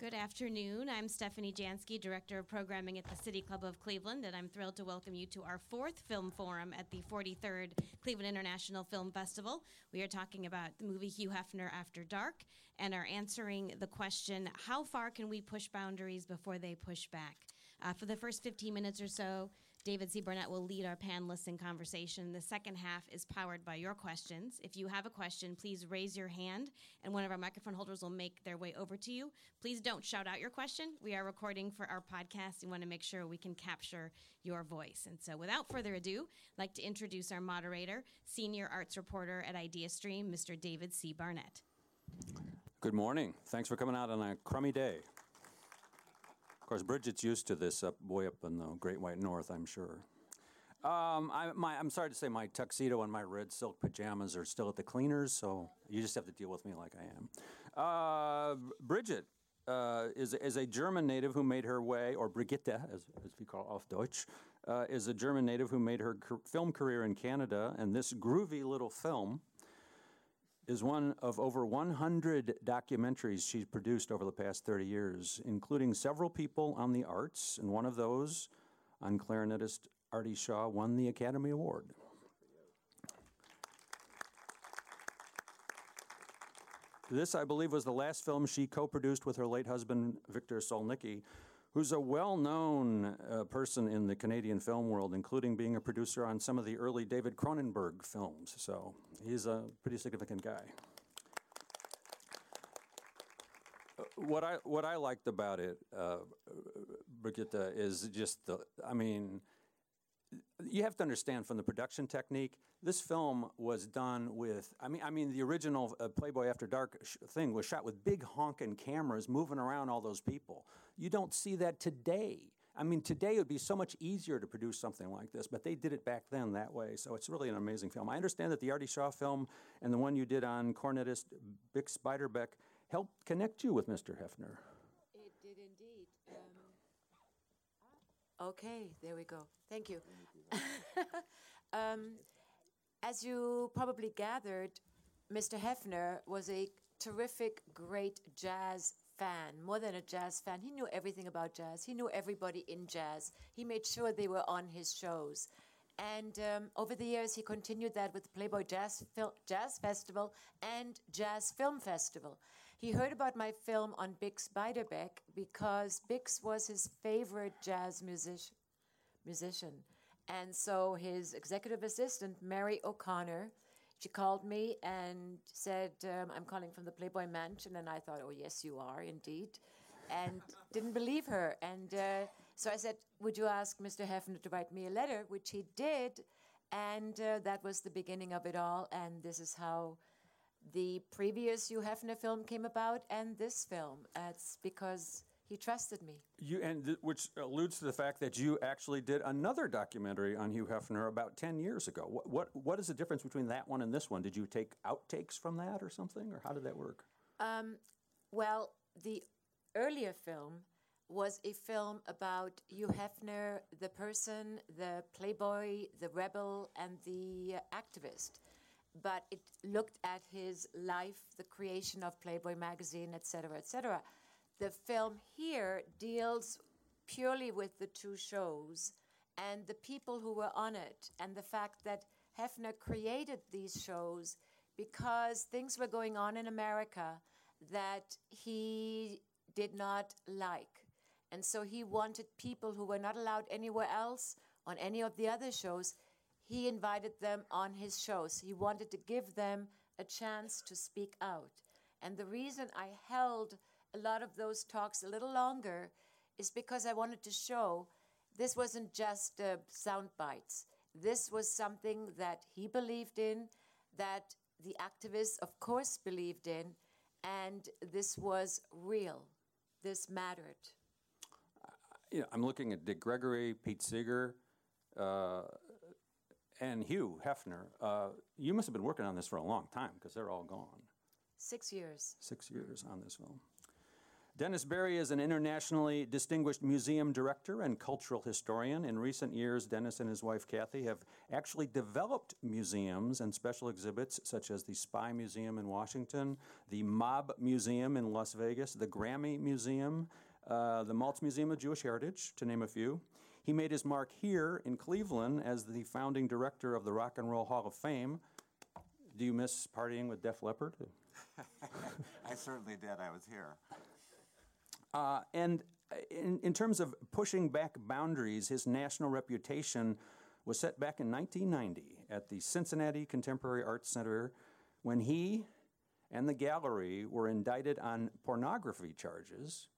Good afternoon. I'm Stephanie Jansky, Director of Programming at the City Club of Cleveland, and I'm thrilled to welcome you to our fourth film forum at the 43rd Cleveland International Film Festival. We are talking about the movie Hugh Hefner After Dark and are answering the question how far can we push boundaries before they push back? Uh, for the first 15 minutes or so, David C. Barnett will lead our panelists in conversation. The second half is powered by your questions. If you have a question, please raise your hand, and one of our microphone holders will make their way over to you. Please don't shout out your question. We are recording for our podcast. We want to make sure we can capture your voice. And so, without further ado, I'd like to introduce our moderator, senior arts reporter at IdeaStream, Mr. David C. Barnett. Good morning. Thanks for coming out on a crummy day course, Bridget's used to this up way up in the Great White North, I'm sure. Um, I, am sorry to say my tuxedo and my red silk pajamas are still at the cleaners, so you just have to deal with me like I am. Uh, Bridget uh, is, is a German native who made her way, or Brigitte, as, as we call auf Deutsch, uh, is a German native who made her film career in Canada, and this groovy little film is one of over 100 documentaries she's produced over the past 30 years, including several people on the arts, and one of those on clarinetist Artie Shaw won the Academy Award. This, I believe, was the last film she co produced with her late husband, Victor Solnicki, who's a well known uh, person in the Canadian film world, including being a producer on some of the early David Cronenberg films. So he's a pretty significant guy. Uh, what I what I liked about it, uh, Brigitte, is just the. I mean, you have to understand from the production technique, this film was done with. I mean, I mean, the original uh, Playboy After Dark sh- thing was shot with big honking cameras moving around all those people. You don't see that today. I mean, today it would be so much easier to produce something like this, but they did it back then that way. So it's really an amazing film. I understand that the Artie Shaw film and the one you did on cornetist Bix Beiderbecke helped connect you with Mr. Hefner. It did indeed. Um, Okay, there we go. Thank you. um, as you probably gathered, Mr. Hefner was a terrific, great jazz fan, more than a jazz fan. He knew everything about jazz. He knew everybody in jazz. He made sure they were on his shows. And um, over the years, he continued that with the Playboy Jazz, Fil- Jazz Festival and Jazz Film Festival. He heard about my film on Bix Beiderbecke because Bix was his favorite jazz music- musician. And so his executive assistant, Mary O'Connor, she called me and said, um, I'm calling from the Playboy Mansion. And I thought, oh, yes, you are indeed. And didn't believe her. And uh, so I said, Would you ask Mr. Hefner to write me a letter? Which he did. And uh, that was the beginning of it all. And this is how the previous Hugh Hefner film came about and this film. It's because he trusted me. You and th- which alludes to the fact that you actually did another documentary on Hugh Hefner about ten years ago. What what, what is the difference between that one and this one? Did you take outtakes from that or something, or how did that work? Um, well, the earlier film was a film about Hugh Hefner, the person, the playboy, the rebel, and the activist. But it looked at his life, the creation of Playboy magazine, etc., etc. The film here deals purely with the two shows and the people who were on it, and the fact that Hefner created these shows because things were going on in America that he did not like. And so he wanted people who were not allowed anywhere else on any of the other shows. He invited them on his shows. He wanted to give them a chance to speak out. And the reason I held a lot of those talks a little longer is because I wanted to show this wasn't just uh, sound bites. This was something that he believed in, that the activists, of course, believed in, and this was real. This mattered. Uh, you know, I'm looking at Dick Gregory, Pete Seeger, uh, and Hugh Hefner. Uh, you must have been working on this for a long time because they're all gone. Six years. Six years on this film. Dennis Barrie is an internationally distinguished museum director and cultural historian. In recent years, Dennis and his wife Kathy have actually developed museums and special exhibits such as the Spy Museum in Washington, the Mob Museum in Las Vegas, the Grammy Museum, uh, the Maltz Museum of Jewish Heritage, to name a few. He made his mark here in Cleveland as the founding director of the Rock and Roll Hall of Fame. Do you miss partying with Def Leppard? I certainly did. I was here. Uh, and in, in terms of pushing back boundaries, his national reputation was set back in 1990 at the Cincinnati Contemporary Arts Center when he and the gallery were indicted on pornography charges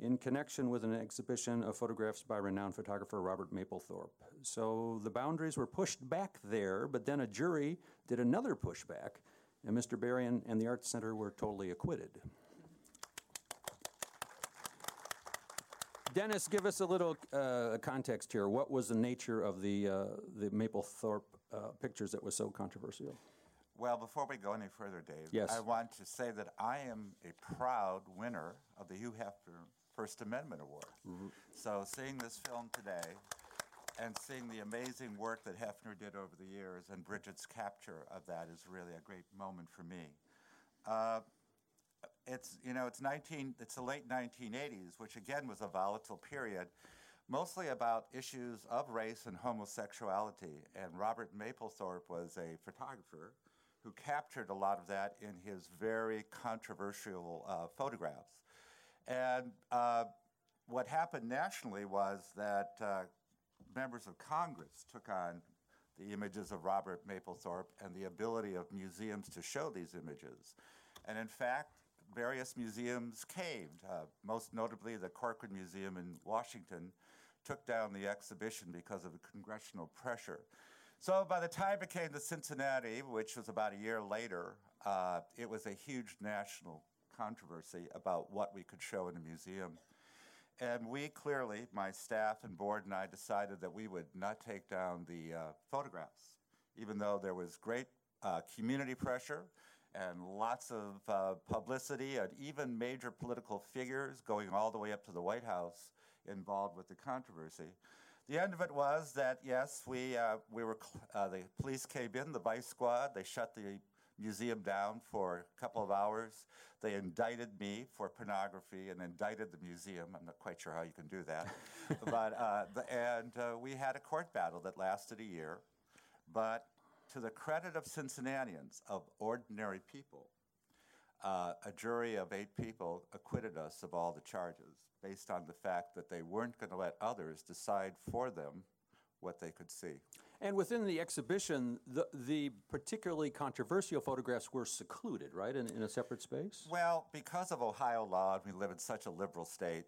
in connection with an exhibition of photographs by renowned photographer Robert Mapplethorpe. So the boundaries were pushed back there, but then a jury did another pushback, and Mr. Barrie and, and the Arts Center were totally acquitted. Dennis, give us a little uh, context here. What was the nature of the, uh, the Mapplethorpe uh, pictures that was so controversial? Well, before we go any further, Dave, Yes. I want to say that I am a proud winner of the Hugh Hefner First Amendment Award. So, seeing this film today and seeing the amazing work that Hefner did over the years and Bridget's capture of that is really a great moment for me. Uh, it's you know it's 19 it's the late 1980s which again was a volatile period mostly about issues of race and homosexuality and robert mapplethorpe was a photographer who captured a lot of that in his very controversial uh, photographs and uh, what happened nationally was that uh, members of congress took on the images of robert mapplethorpe and the ability of museums to show these images and in fact various museums caved. Uh, most notably, the Corcoran Museum in Washington took down the exhibition because of congressional pressure. So by the time it came to Cincinnati, which was about a year later, uh, it was a huge national controversy about what we could show in a museum. And we clearly, my staff and board and I, decided that we would not take down the uh, photographs, even though there was great uh, community pressure and lots of uh, publicity, and even major political figures going all the way up to the White House involved with the controversy. The end of it was that yes, we uh, we were uh, the police came in, the vice squad. They shut the museum down for a couple of hours. They indicted me for pornography and indicted the museum. I'm not quite sure how you can do that, but uh, the, and uh, we had a court battle that lasted a year. But to the credit of Cincinnatians, of ordinary people, uh, a jury of eight people acquitted us of all the charges based on the fact that they weren't going to let others decide for them what they could see. And within the exhibition, the, the particularly controversial photographs were secluded, right, in, in a separate space? Well, because of Ohio law, and we live in such a liberal state,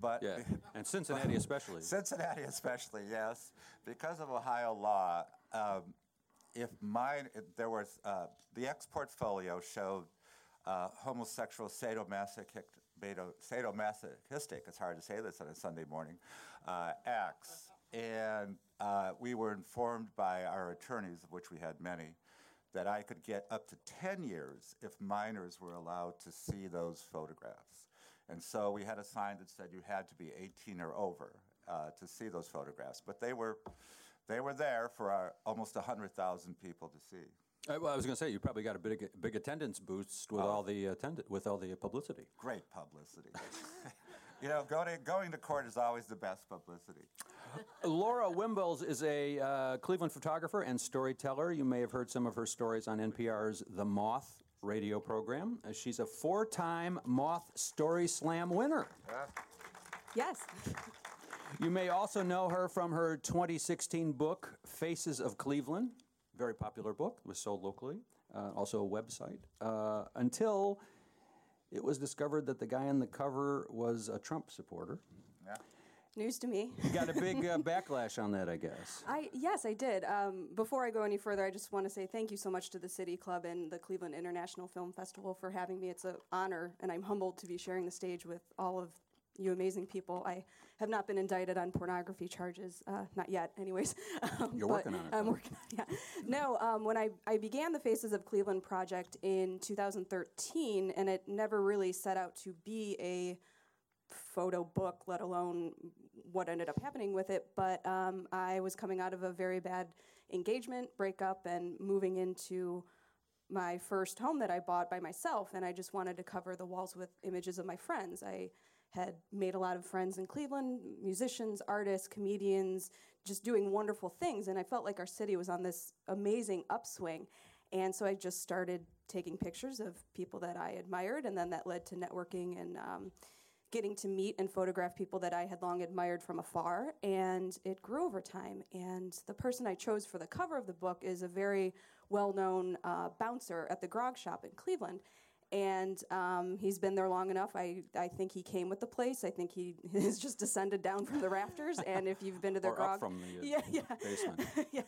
but Yeah, and Cincinnati especially. Cincinnati, especially, yes. Because of Ohio law, um, if mine, if there was, uh, the ex portfolio showed uh, homosexual sadomasochistic, sadomasochistic, it's hard to say this on a Sunday morning, uh, acts. And uh, we were informed by our attorneys, of which we had many, that I could get up to 10 years if minors were allowed to see those photographs. And so we had a sign that said you had to be 18 or over uh, to see those photographs. But they were, they were there for our, almost 100,000 people to see. Uh, well, I was going to say you probably got a big, big attendance boost with all the attendant, with all the publicity. Great publicity. you know, going to, going to court is always the best publicity. Laura Wimbles is a uh, Cleveland photographer and storyteller. You may have heard some of her stories on NPR's The Moth radio program. Uh, she's a four-time Moth Story Slam winner. Yes. You may also know her from her 2016 book, Faces of Cleveland. Very popular book, it was sold locally, uh, also a website. Uh, until it was discovered that the guy on the cover was a Trump supporter. Yeah. News to me. You got a big uh, backlash on that, I guess. I yes, I did. Um, before I go any further, I just want to say thank you so much to the City Club and the Cleveland International Film Festival for having me. It's an honor, and I'm humbled to be sharing the stage with all of you amazing people. I have not been indicted on pornography charges, uh, not yet, anyways. Um, You're working on it, I'm though. working on it. Yeah. No, um, when I, I began the Faces of Cleveland project in 2013, and it never really set out to be a photo book, let alone what ended up happening with it. But um, I was coming out of a very bad engagement, breakup, and moving into my first home that I bought by myself, and I just wanted to cover the walls with images of my friends. I had made a lot of friends in Cleveland, musicians, artists, comedians, just doing wonderful things, and I felt like our city was on this amazing upswing. And so I just started taking pictures of people that I admired, and then that led to networking and um, getting to meet and photograph people that I had long admired from afar. And it grew over time. And the person I chose for the cover of the book is a very well known uh, bouncer at the grog shop in Cleveland and um, he's been there long enough. I, I think he came with the place. I think he has just descended down from the rafters. And if you've been to their grog, from the uh, yeah, yeah. basement. yeah.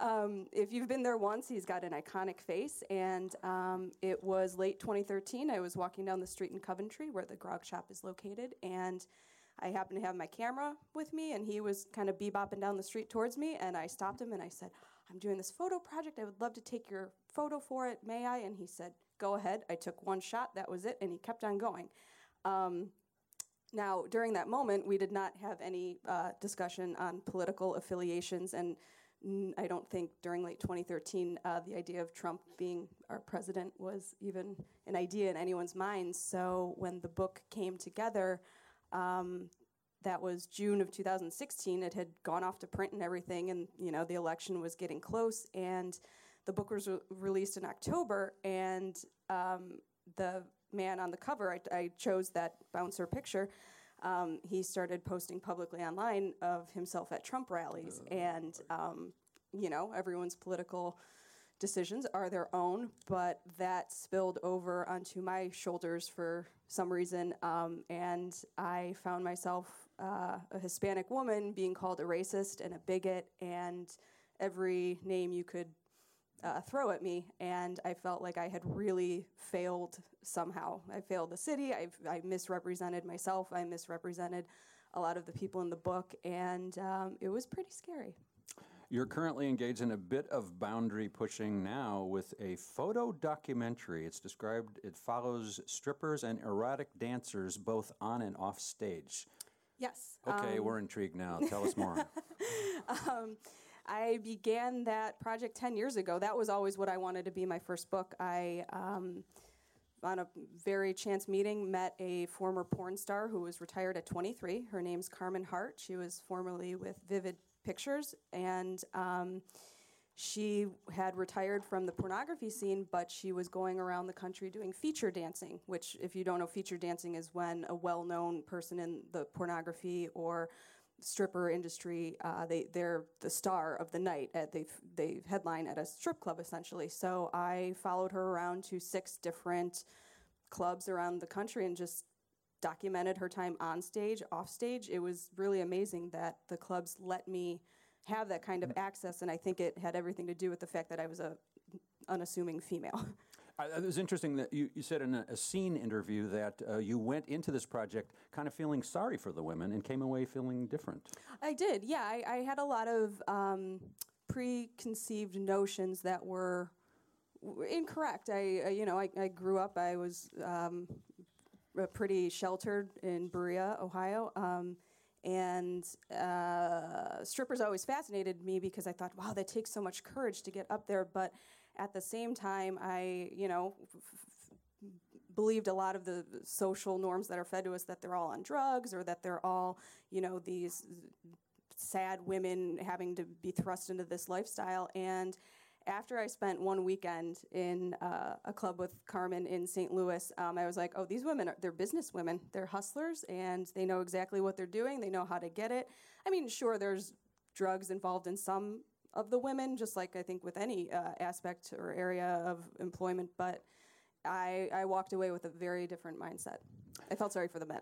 Um, if you've been there once, he's got an iconic face. And um, it was late 2013. I was walking down the street in Coventry, where the grog shop is located, and I happened to have my camera with me, and he was kind of bebopping down the street towards me. And I stopped him and I said, "I'm doing this photo project. I would love to take your photo for it. May I?" And he said, "Go ahead." I took one shot. That was it, and he kept on going. Um, now, during that moment, we did not have any uh, discussion on political affiliations, and I don't think during late 2013 uh, the idea of Trump being our president was even an idea in anyone's mind. So when the book came together, um, that was June of 2016. It had gone off to print and everything, and you know the election was getting close, and the book was re- released in October, and um, the man on the cover, I, I chose that bouncer picture. Um, he started posting publicly online of himself at Trump rallies, and um, you know everyone's political decisions are their own, but that spilled over onto my shoulders for some reason, um, and I found myself uh, a Hispanic woman being called a racist and a bigot, and every name you could uh, throw at me, and I felt like I had really failed somehow. I failed the city. I, I misrepresented myself. I misrepresented a lot of the people in the book, and um, it was pretty scary. You're currently engaged in a bit of boundary pushing now with a photo documentary. It's described, it follows strippers and erotic dancers both on and off stage. Yes. Okay, um, we're intrigued now. Tell us more. um, I began that project 10 years ago. That was always what I wanted to be my first book. I, um, on a very chance meeting, met a former porn star who was retired at 23. Her name's Carmen Hart. She was formerly with Vivid Pictures, and um, she had retired from the pornography scene, but she was going around the country doing feature dancing, which, if you don't know, feature dancing is when a well known person in the pornography or stripper industry. Uh, they they're the star of the night. At they they headline at a strip club essentially. So I followed her around to six different clubs around the country and just documented her time on stage, off stage. It was really amazing that the clubs let me have that kind of access, and I think it had everything to do with the fact that I was a unassuming female. I, it was interesting that you, you said in a, a scene interview that uh, you went into this project kind of feeling sorry for the women and came away feeling different. I did, yeah. I, I had a lot of um, preconceived notions that were incorrect. I, uh, you know, I, I grew up. I was um, pretty sheltered in Berea, Ohio. Um, and uh, strippers always fascinated me because I thought, wow, that takes so much courage to get up there. But at the same time, I, you know, f- believed a lot of the social norms that are fed to us that they're all on drugs or that they're all, you know, these sad women having to be thrust into this lifestyle. And after I spent one weekend in uh, a club with Carmen in St. Louis, um, I was like, oh, these women, are, they're business women. They're hustlers and they know exactly what they're doing. They know how to get it. I mean, sure, there's drugs involved in some of the women, just like I think with any uh, aspect or area of employment, but I, I walked away with a very different mindset. I felt sorry for the men.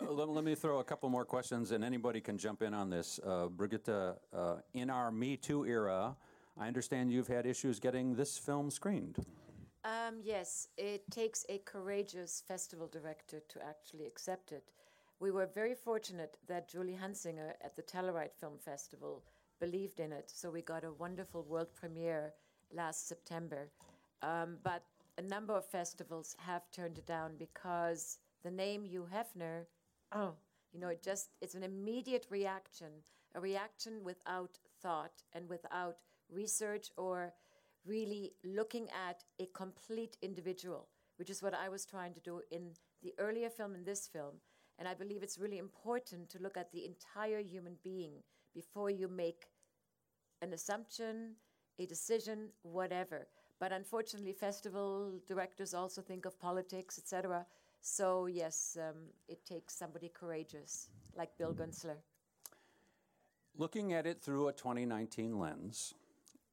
Uh, let, let me throw a couple more questions, and anybody can jump in on this. Uh, Brigitte, uh, in our Me Too era, I understand you've had issues getting this film screened. Um, yes, it takes a courageous festival director to actually accept it. We were very fortunate that Julie Huntsinger at the Telluride Film Festival believed in it, so we got a wonderful world premiere last September. Um, but a number of festivals have turned it down because the name Hugh Hefner oh, you know, it just, it's an immediate reaction, a reaction without thought and without research or really looking at a complete individual, which is what I was trying to do in the earlier film and this film. And I believe it's really important to look at the entire human being before you make an assumption, a decision, whatever. But unfortunately, festival directors also think of politics, etc. So yes, um, it takes somebody courageous like Bill Guentzler. Looking at it through a 2019 lens,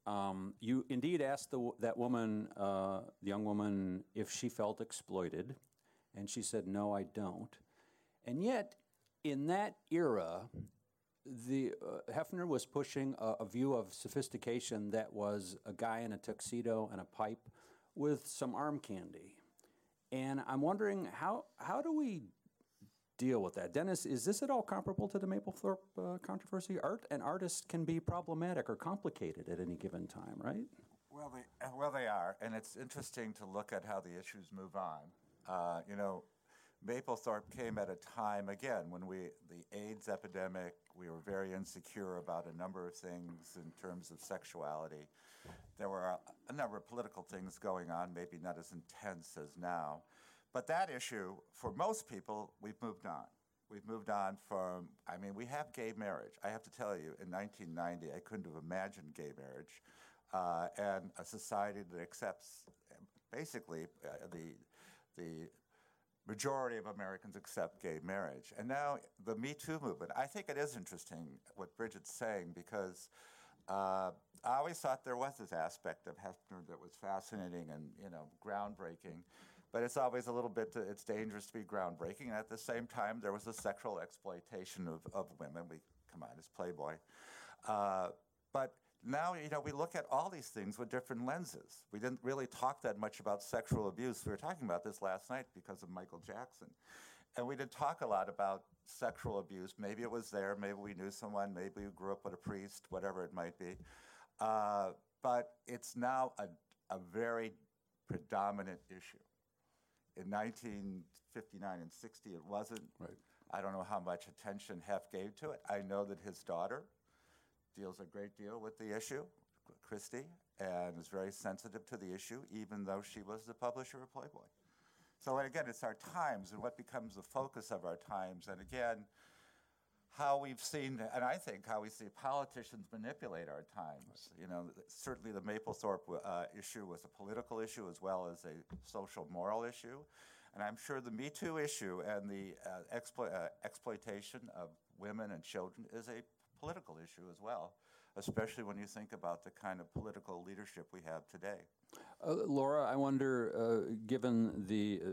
um, you indeed asked the, that woman, uh, the young woman, if she felt exploited, and she said, "No, I don't." And yet, in that era, the uh, Hefner was pushing a, a, view of sophistication that was a guy in a tuxedo and a pipe with some arm candy. And I'm wondering how how do we deal with that? Dennis, is this at all comparable to the Mapplethorpe uh, controversy? Art and artists can be problematic or complicated at any given time, right? Well, they, well, they are, and it's interesting to look at how the issues move on. Uh, you know, Mapplethorpe came at a time again when we the AIDS epidemic. We were very insecure about a number of things in terms of sexuality. There were a, number of political things going on, maybe not as intense as now, but that issue for most people, we've moved on. We've moved on from. I mean, we have gay marriage. I have to tell you, in 1990, I couldn't have imagined gay marriage, uh, and a society that accepts basically uh, the the majority of Americans accept gay marriage. And now the Me Too movement, I think it is interesting what Bridget's saying because uh, I always thought there was this aspect of Hefner that was fascinating and you know groundbreaking, but it's always a little bit it's dangerous to be groundbreaking. And at the same time, there was a sexual exploitation of, of women. We come on, it's Playboy, uh, but now you know we look at all these things with different lenses. We didn't really talk that much about sexual abuse. We were talking about this last night because of Michael Jackson, and we didn't talk a lot about sexual abuse. Maybe it was there. Maybe we knew someone. Maybe we grew up with a priest. Whatever it might be, uh, but it's now a a very predominant issue. In 1959 and 60, it wasn't. Right. I don't know how much attention Hef gave to it. I know that his daughter deals a great deal with the issue, Christie, and is very sensitive to the issue, even though she was the publisher of Playboy. So again, it's our times and what becomes the focus of our times, and again, how we've seen, and I think how we see politicians manipulate our times. You know, certainly the Mapplethorpe uh, issue was a political issue as well as a social moral issue. And I'm sure the Me Too issue and the uh, explo- uh, exploitation of women and children is a political issue as well, especially when you think about the kind of political leadership we have today. Uh, Laura, I wonder, uh, given the uh,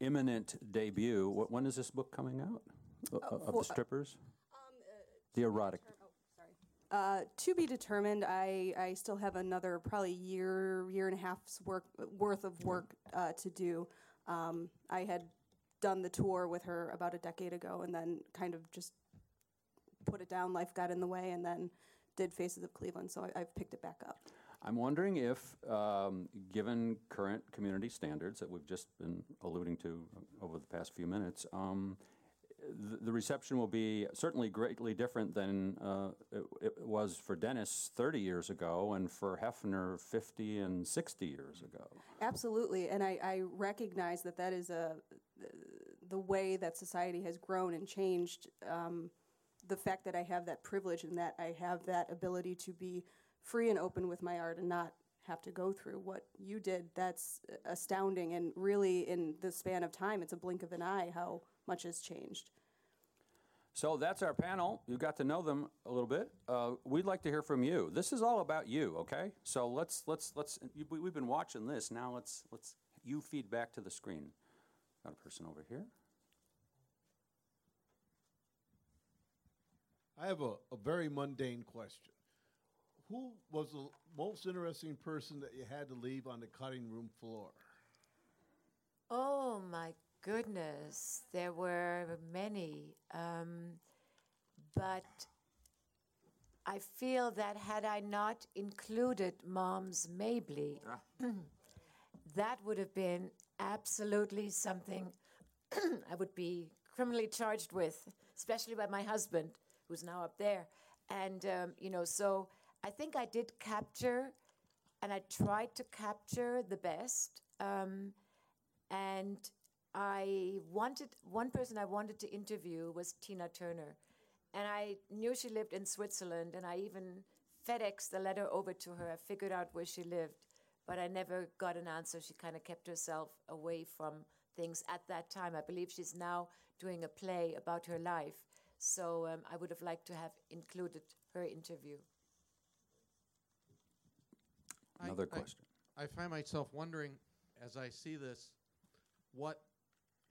imminent debut, wh- when is this book coming out uh, of for- the strippers? the erotic. Uh, to be determined. I, I still have another probably year year and a half's work worth of work uh, to do. Um, I had done the tour with her about a decade ago, and then kind of just put it down. Life got in the way, and then did Faces of Cleveland. So I, I've picked it back up. I'm wondering if, um, given current community standards that we've just been alluding to over the past few minutes, um, the, the reception will be certainly greatly different than uh, it, it was for Dennis 30 years ago and for Hefner 50 and 60 years ago. Absolutely, and I, I recognize that that is a the way that society has grown and changed. Um, the fact that I have that privilege and that I have that ability to be free and open with my art and not have to go through what you did, that's astounding. And really, in the span of time, it's a blink of an eye how much has changed. So that's our panel. You got to know them a little bit. Uh, we'd like to hear from you. This is all about you, okay? So let's let's let's. We- we've been watching this. Now let's let's you feed back to the screen. Got a person over here. I have a, a very mundane question. Who was the most interesting person that you had to leave on the cutting room floor? Oh my goodness, there were many. Um, but I feel that had I not included Moms Mabley, that would have been absolutely something I would be criminally charged with, especially by my husband, who's now up there. And, um, you know, so I think I did capture, and I tried to capture the best. Um, and I wanted, one person I wanted to interview was Tina Turner. And I knew she lived in Switzerland, and I even FedExed the letter over to her. I figured out where she lived, but I never got an answer. She kind of kept herself away from things at that time. I believe she's now doing a play about her life. So um, I would have liked to have included her interview. Another I- question. I find myself wondering, as I see this, what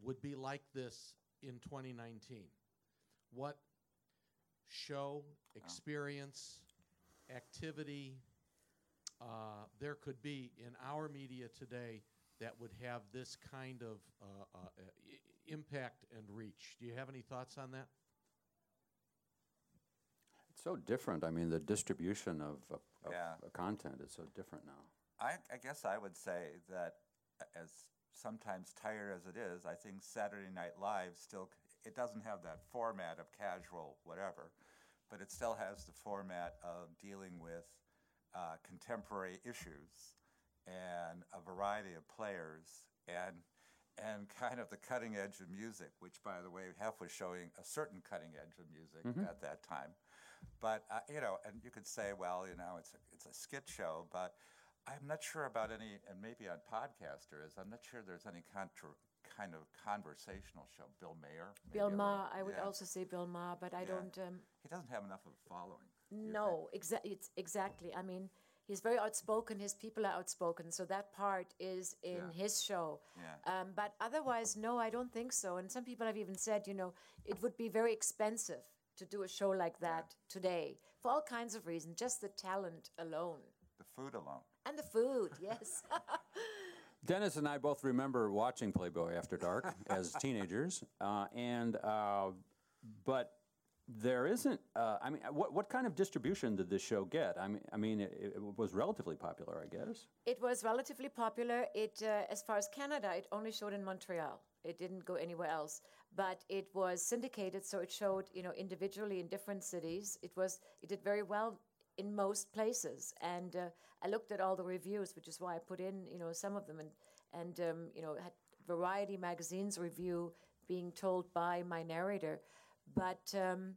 would be like this in 2019? What show, experience, activity uh, there could be in our media today that would have this kind of uh, uh, i- impact and reach? Do you have any thoughts on that? So different. I mean, the distribution of, of, of content is so different now. I, I guess I would say that as sometimes tired as it is, I think Saturday Night Live still, it doesn't have that format of casual whatever, but it still has the format of dealing with uh, contemporary issues and a variety of players and and kind of the cutting edge of music, which, by the way, Hef was showing a certain cutting edge of music at that time. But uh, you know, and you could say, well, you know, it's a, it's a skit show, but I'm not sure about any, and maybe on podcasters, I'm not sure there's any contr- kind of conversational show. Bill Mayer, Bill Maher, I would yeah. also say Bill Maher, but I Yeah. don't. Um, He doesn't have enough of a following. do you think? No, exactly. it's exactly. I mean, he's very outspoken. His people are outspoken, so that part is in Yeah. his show. Yeah. Um, but otherwise, no, I don't think so. And some people have even said, you know, it would be very expensive to do a show like that today for all kinds of reasons, just the talent alone The food alone. and the food. Yes. Dennis and I both remember watching Playboy After Dark as teenagers, uh, and uh, but there isn't. Uh, I mean, what what kind of distribution did this show get? I mean, I mean, it, it was relatively popular, I guess. It was relatively popular. It, uh, as far as Canada, it only showed in Montreal. It didn't go anywhere else. But it was syndicated, so it showed, you know, individually in different cities. It was, it did very well in most places. And uh, I looked at all the reviews, which is why I put in, you know, some of them, and and um, you know, had Variety magazine's review being told by my narrator. But um,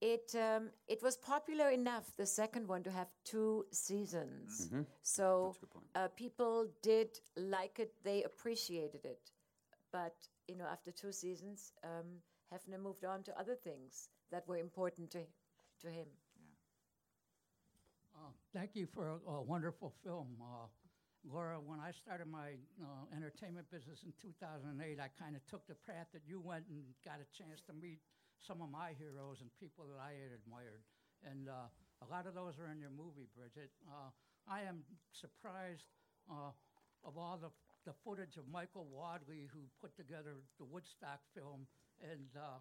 it um, it was popular enough, the second one, to have two seasons. So uh, people did like it; they appreciated it. But you know, after two seasons, um, Hefner moved on to other things that were important to to him. Yeah. Uh, Thank you for a, a wonderful film. Uh, Laura, when I started my uh, entertainment business in 2008, I kind of took the path that you went and got a chance to meet some of my heroes and people that I had admired. And uh, a lot of those are in your movie, Bridget. Uh, I am surprised uh, of all the, the footage of Michael Wadleigh, who put together the Woodstock film, and uh,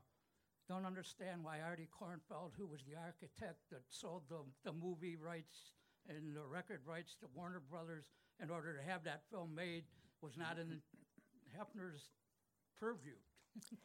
don't understand why Artie Kornfeld, who was the architect that sold the, the movie rights and the record rights to Warner Brothers in order to have that film made, was not in Hefner's purview.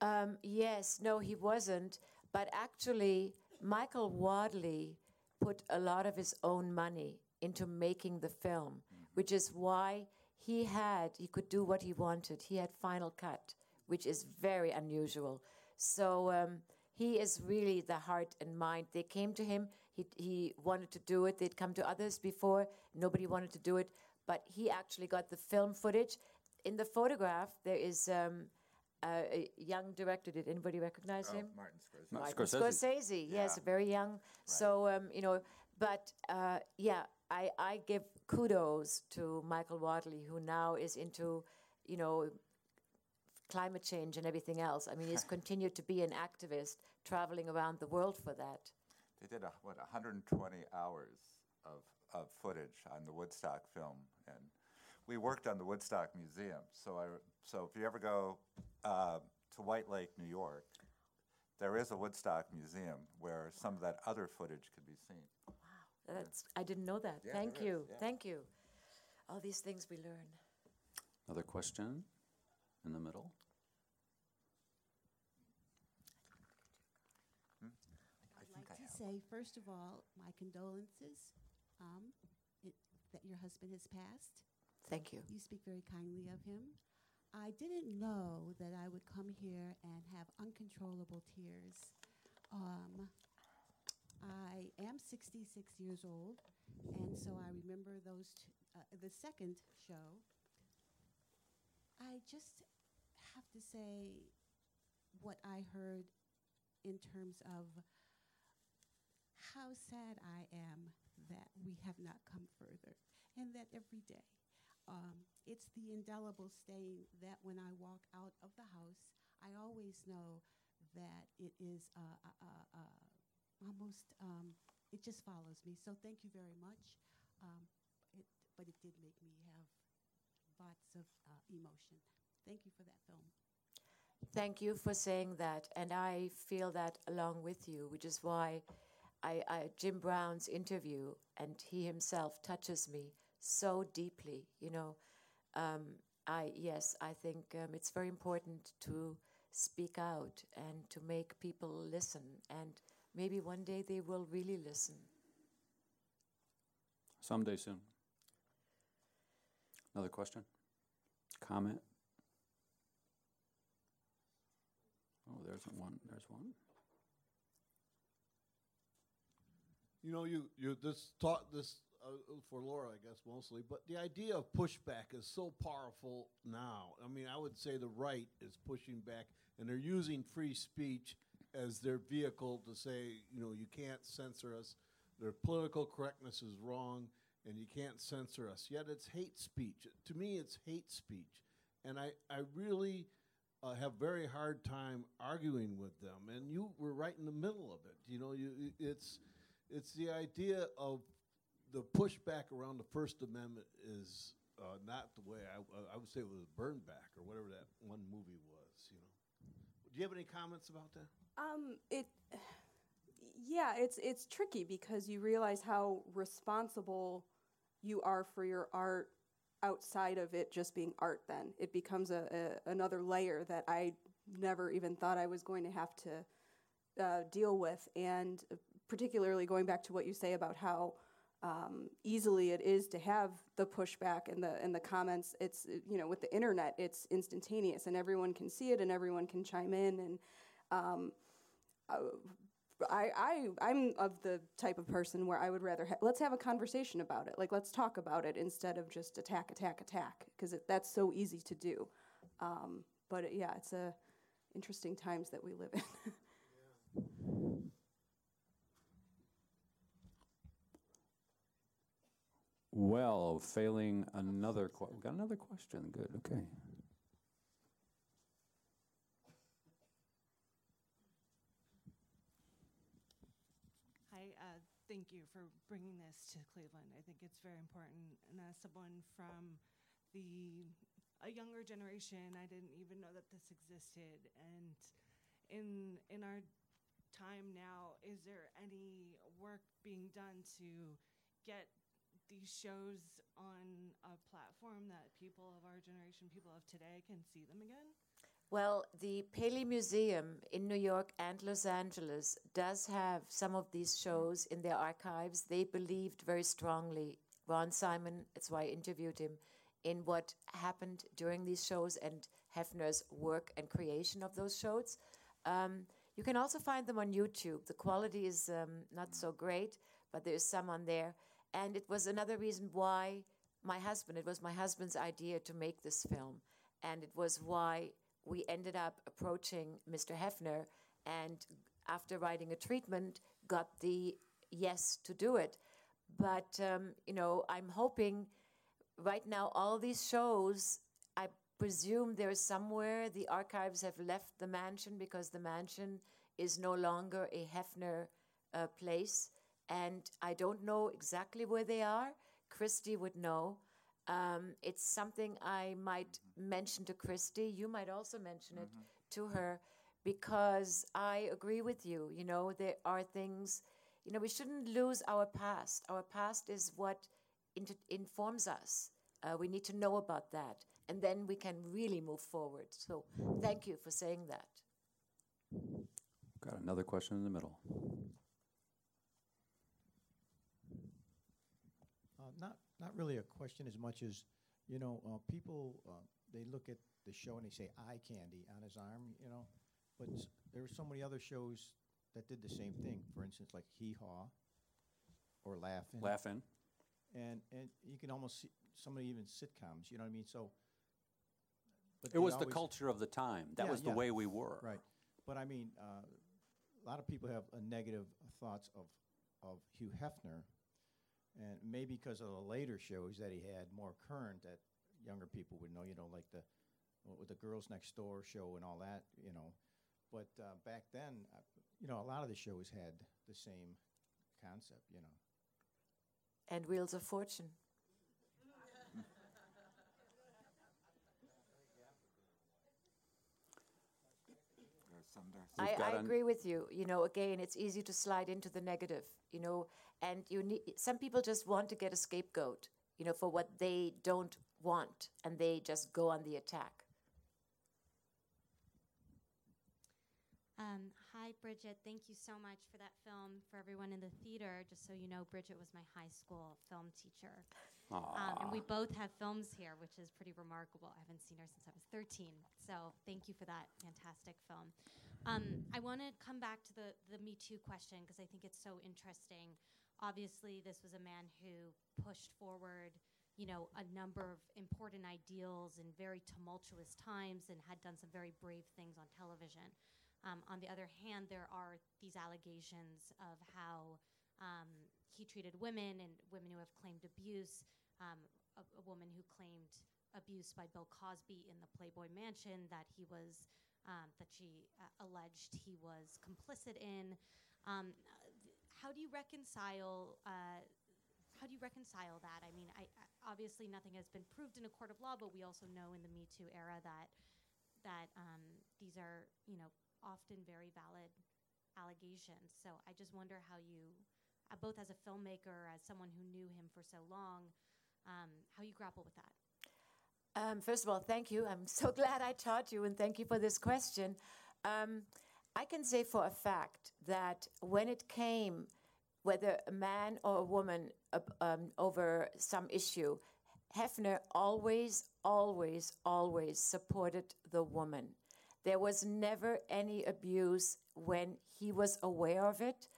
Um, yes, no, he wasn't. But actually, Michael Wadleigh put a lot of his own money into making the film, which is why he had he could do what he wanted. He had final cut, which is very unusual. So um, he is really the heart and mind. They came to him. He he wanted to do it. They'd come to others before. Nobody wanted to do it, but he actually got the film footage. In the photograph, there is. Um, uh, a young director. Did anybody recognize him? Martin Scorsese. Martin Scorsese. Scorsese. Yes, Yeah. very young. So um, you know, but uh, yeah, I I give kudos to Michael Wadleigh, who now is into, you know, climate change and everything else. I mean, he's continued to be an activist, traveling around the world for that. They did a, what 120 hours of, of footage on the Woodstock film, and we worked on the Woodstock Museum. So I so if you ever go uh, to White Lake, New York, there is a Woodstock Museum where some of that other footage could be seen. That's I didn't know that. Yeah, Thank you. Yeah. Thank you. All these things we learn. Another question in the middle. I'd like to say, first of all, my condolences um, it, that your husband has passed. Thank you. You speak very kindly of him. I didn't know that I would come here and have uncontrollable tears. Um, I am 66 years old, and so I remember those t- uh, the second show. I just have to say what I heard in terms of how sad I am that we have not come further, and that every day um, it's the indelible stain that when I walk out of the house, I always know that it is uh, uh, almost, um, it just follows me. So thank you very much. Um, it, but it did make me have lots of uh, emotion. Thank you for that film. Thank you for saying that, and I feel that along with you, which is why I, I Jim Brown's interview and he himself touches me so deeply. You know, um, I yes, I think um, it's very important to speak out and to make people listen, and maybe one day they will really listen. Someday soon. Another question? Comment? Oh, there's one. There's one. You know, you you this taught this uh, for Laura, I guess mostly, but the idea of pushback is so powerful now. I mean, I would say the right is pushing back, and they're using free speech as their vehicle to say, you know, you can't censor us. Their political correctness is wrong, and you can't censor us. Yet it's hate speech. To me, it's hate speech, and I I really. Uh, have very hard time arguing with them, and you were right in the middle of it. You know, you it's it's the idea of the pushback around the First Amendment is uh, not the way I, I would say it was Burnback or whatever that one movie was. You know, do you have any comments about that? Um, it, yeah, it's it's tricky because you realize how responsible you are for your art outside of it just being art. Then it becomes a, a another layer that I never even thought I was going to have to uh, deal with, and particularly going back to what you say about how um, easily it is to have the pushback and the and the comments. It's you know with the internet, it's instantaneous and everyone can see it and everyone can chime in and. Um, I, I I'm of the type of person where I would rather ha- let's have a conversation about it. Like let's talk about it instead of just attack, attack, attack, because that's so easy to do. Um, but it, yeah, it's a interesting times that we live in. Well, failing another, we got another question. Good. Okay. Hi, uh, thank you for bringing this to Cleveland. I think it's very important. And as someone from the a younger generation, I didn't even know that this existed. And in in our time now, is there any work being done to get these shows on a platform that people of our generation, people of today, can see them again? Well, the Paley Museum in New York and Los Angeles does have some of these shows in their archives. They believed very strongly, Ron Simon, that's why I interviewed him, in what happened during these shows and Hefner's work and creation of those shows. Um, you can also find them on YouTube. The quality is um, not so great, but there's some on there. And it was another reason why my husband, it was my husband's idea to make this film. And it was why we ended up approaching Mr. Hefner and after writing a treatment got the yes to do it. But, um, you know, I'm hoping right now all these shows, I presume there's somewhere the archives have left the mansion because the mansion is no longer a Hefner uh, place. And I don't know exactly where they are. Christie would know. Um, it's something I might mention to Christie. You might also mention it to her because I agree with you. You know, there are things, you know, we shouldn't lose our past. Our past is what inter- informs us. Uh, we need to know about that. And then we can really move forward. So thank you for saying that. Got another question in the middle. Not really a question as much as, you know, uh, people uh, they look at the show and they say eye candy on his arm, you know, but s- there were so many other shows that did the same thing. For instance, like Hee Haw or Laugh-In. Laugh-In. And and you can almost see some of even sitcoms. You know what I mean? So. but It they was the always- culture of the time. That Yeah, was the yeah. way we were. Right. But I mean, uh, a lot of people have uh, negative thoughts of, of Hugh Hefner, and maybe because of the later shows that he had, more current, that younger people would know, you know, like the, with the Girls Next Door show and all that, you know. But uh, back then, uh, you know, a lot of the shows had the same concept, you know. And Wheels of Fortune. There's some, there's I, I agree with you. You know, again, it's easy to slide into the negative, you know, and you need some people just want to get a scapegoat, you know, for what they don't want, and they just go on the attack. Um, hi, Bridget. Thank you so much for that film. For everyone in the theater, just so you know, Bridget was my high school film teacher. Um, and we both have films here, which is pretty remarkable. I haven't seen her since I was 13. So thank you for that fantastic film. Um, I want to come back to the, the Me Too question because I think it's so interesting. Obviously, this was a man who pushed forward, you know, a number of important ideals in very tumultuous times and had done some very brave things on television. Um, on the other hand, there are these allegations of how um, he treated women and women who have claimed abuse. Um, a, a woman who claimed abuse by Bill Cosby in the Playboy Mansion that he was, um, that she uh, alleged he was complicit in. How do you reconcile? Uh, how do you reconcile that? I mean, I, obviously nothing has been proved in a court of law, but we also know in the Me Too era that that um, these are, you know, often very valid allegations. So I just wonder how you, uh, both as a filmmaker, as someone who knew him for so long, um, how you grapple with that. Um, first of all, thank you. I'm so glad I taught you, and thank you for this question. Um, I can say for a fact that when it came, whether a man or a woman, uh, um, over some issue, Hefner always, always, always supported the woman. There was never any abuse when he was aware of it.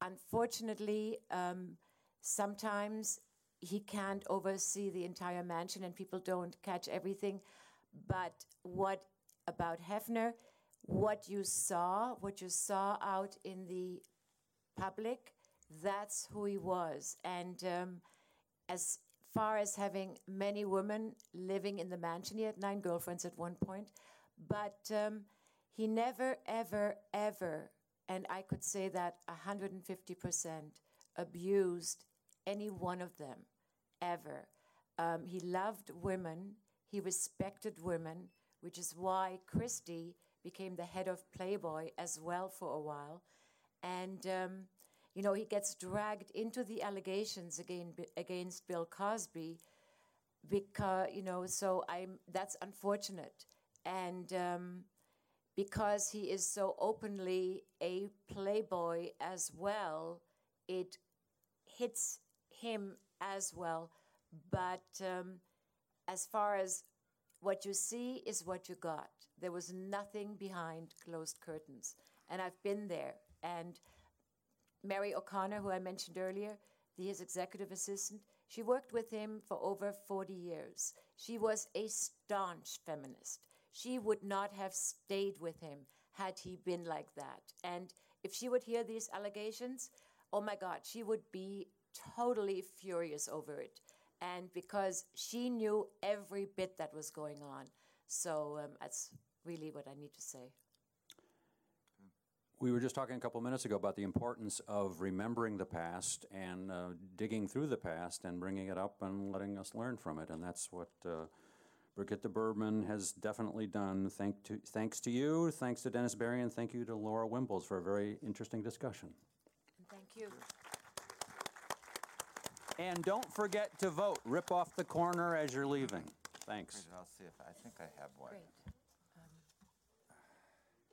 Unfortunately, um, sometimes he can't oversee the entire mansion and people don't catch everything. But what about Hefner? What you saw, what you saw out in the public, that's who he was. And um, as far as having many women living in the mansion, he had nine girlfriends at one point, but um, he never, ever, ever, and I could say that 150% abused any one of them, ever. Um, he loved women, he respected women, which is why Christie became the head of Playboy as well for a while. And um, you know, he gets dragged into the allegations again against Bill Cosby because you know, so I'm that's unfortunate, and um, because he is so openly a playboy as well, it hits him as well. But um, as far as what you see is what you got. There was nothing behind closed curtains, and I've been there and. Mary O'Connor, who I mentioned earlier, the, his executive assistant, she worked with him for over 40 years. She was a staunch feminist. She would not have stayed with him had he been like that. And if she would hear these allegations, oh my God, she would be totally furious over it. And because she knew every bit that was going on. So um, that's really what I need to say. We were just talking a couple minutes ago about the importance of remembering the past and uh, digging through the past and bringing it up and letting us learn from it. And that's what uh, Brigitte Berman has definitely done. Thank to, thanks to you, thanks to Dennis Barrie, and thank you to Laura Wimbles for a very interesting discussion. Thank you. And don't forget to vote. Rip off the corner as you're leaving. Thanks. I'll see if I think I have one. Great.